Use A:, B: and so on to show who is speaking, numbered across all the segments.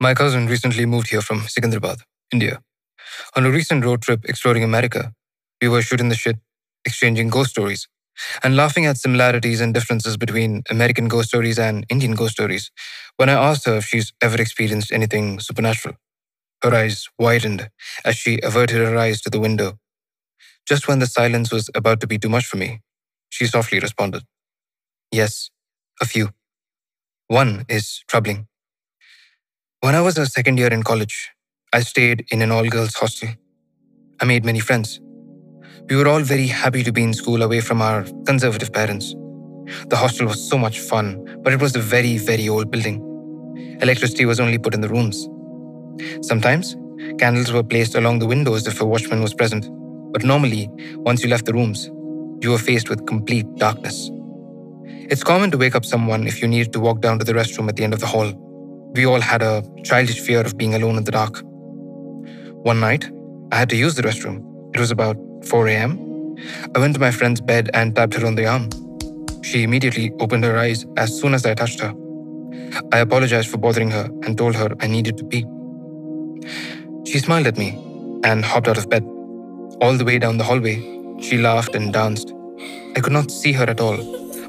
A: My cousin recently moved here from Secunderabad, India. On a recent road trip exploring America, we were shooting the shit, exchanging ghost stories, and laughing at similarities and differences between American ghost stories and Indian ghost stories when I asked her if she's ever experienced anything supernatural. Her eyes widened as she averted her eyes to the window. Just when the silence was about to be too much for me, she softly responded, Yes, a few. One is troubling. When I was a second year in college, I stayed in an all girls hostel. I made many friends. We were all very happy to be in school away from our conservative parents. The hostel was so much fun, but it was a very, very old building. Electricity was only put in the rooms. Sometimes, candles were placed along the windows if a watchman was present, but normally, once you left the rooms, you were faced with complete darkness. It's common to wake up someone if you needed to walk down to the restroom at the end of the hall. We all had a childish fear of being alone in the dark. One night, I had to use the restroom. It was about 4 a.m. I went to my friend's bed and tapped her on the arm. She immediately opened her eyes as soon as I touched her. I apologized for bothering her and told her I needed to pee. She smiled at me and hopped out of bed. All the way down the hallway, she laughed and danced. I could not see her at all,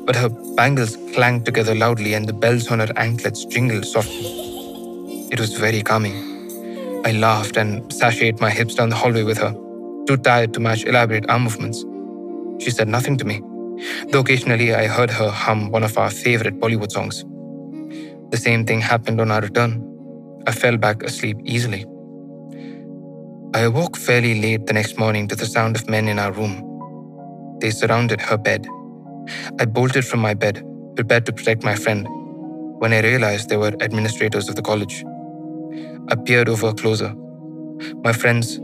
A: but her bangles clanged together loudly and the bells on her anklets jingled softly. It was very calming. I laughed and sashayed my hips down the hallway with her, too tired to match elaborate arm movements. She said nothing to me, though occasionally I heard her hum one of our favorite Bollywood songs. The same thing happened on our return. I fell back asleep easily. I awoke fairly late the next morning to the sound of men in our room. They surrounded her bed. I bolted from my bed, prepared to protect my friend, when I realized they were administrators of the college. I peered over closer. My friend's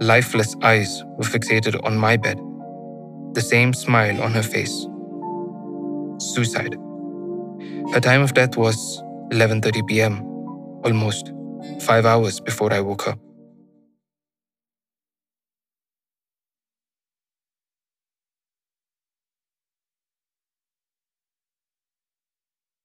A: lifeless eyes were fixated on my bed, the same smile on her face. Suicide. Her time of death was 11:30 p.m., almost 5 hours before I woke her.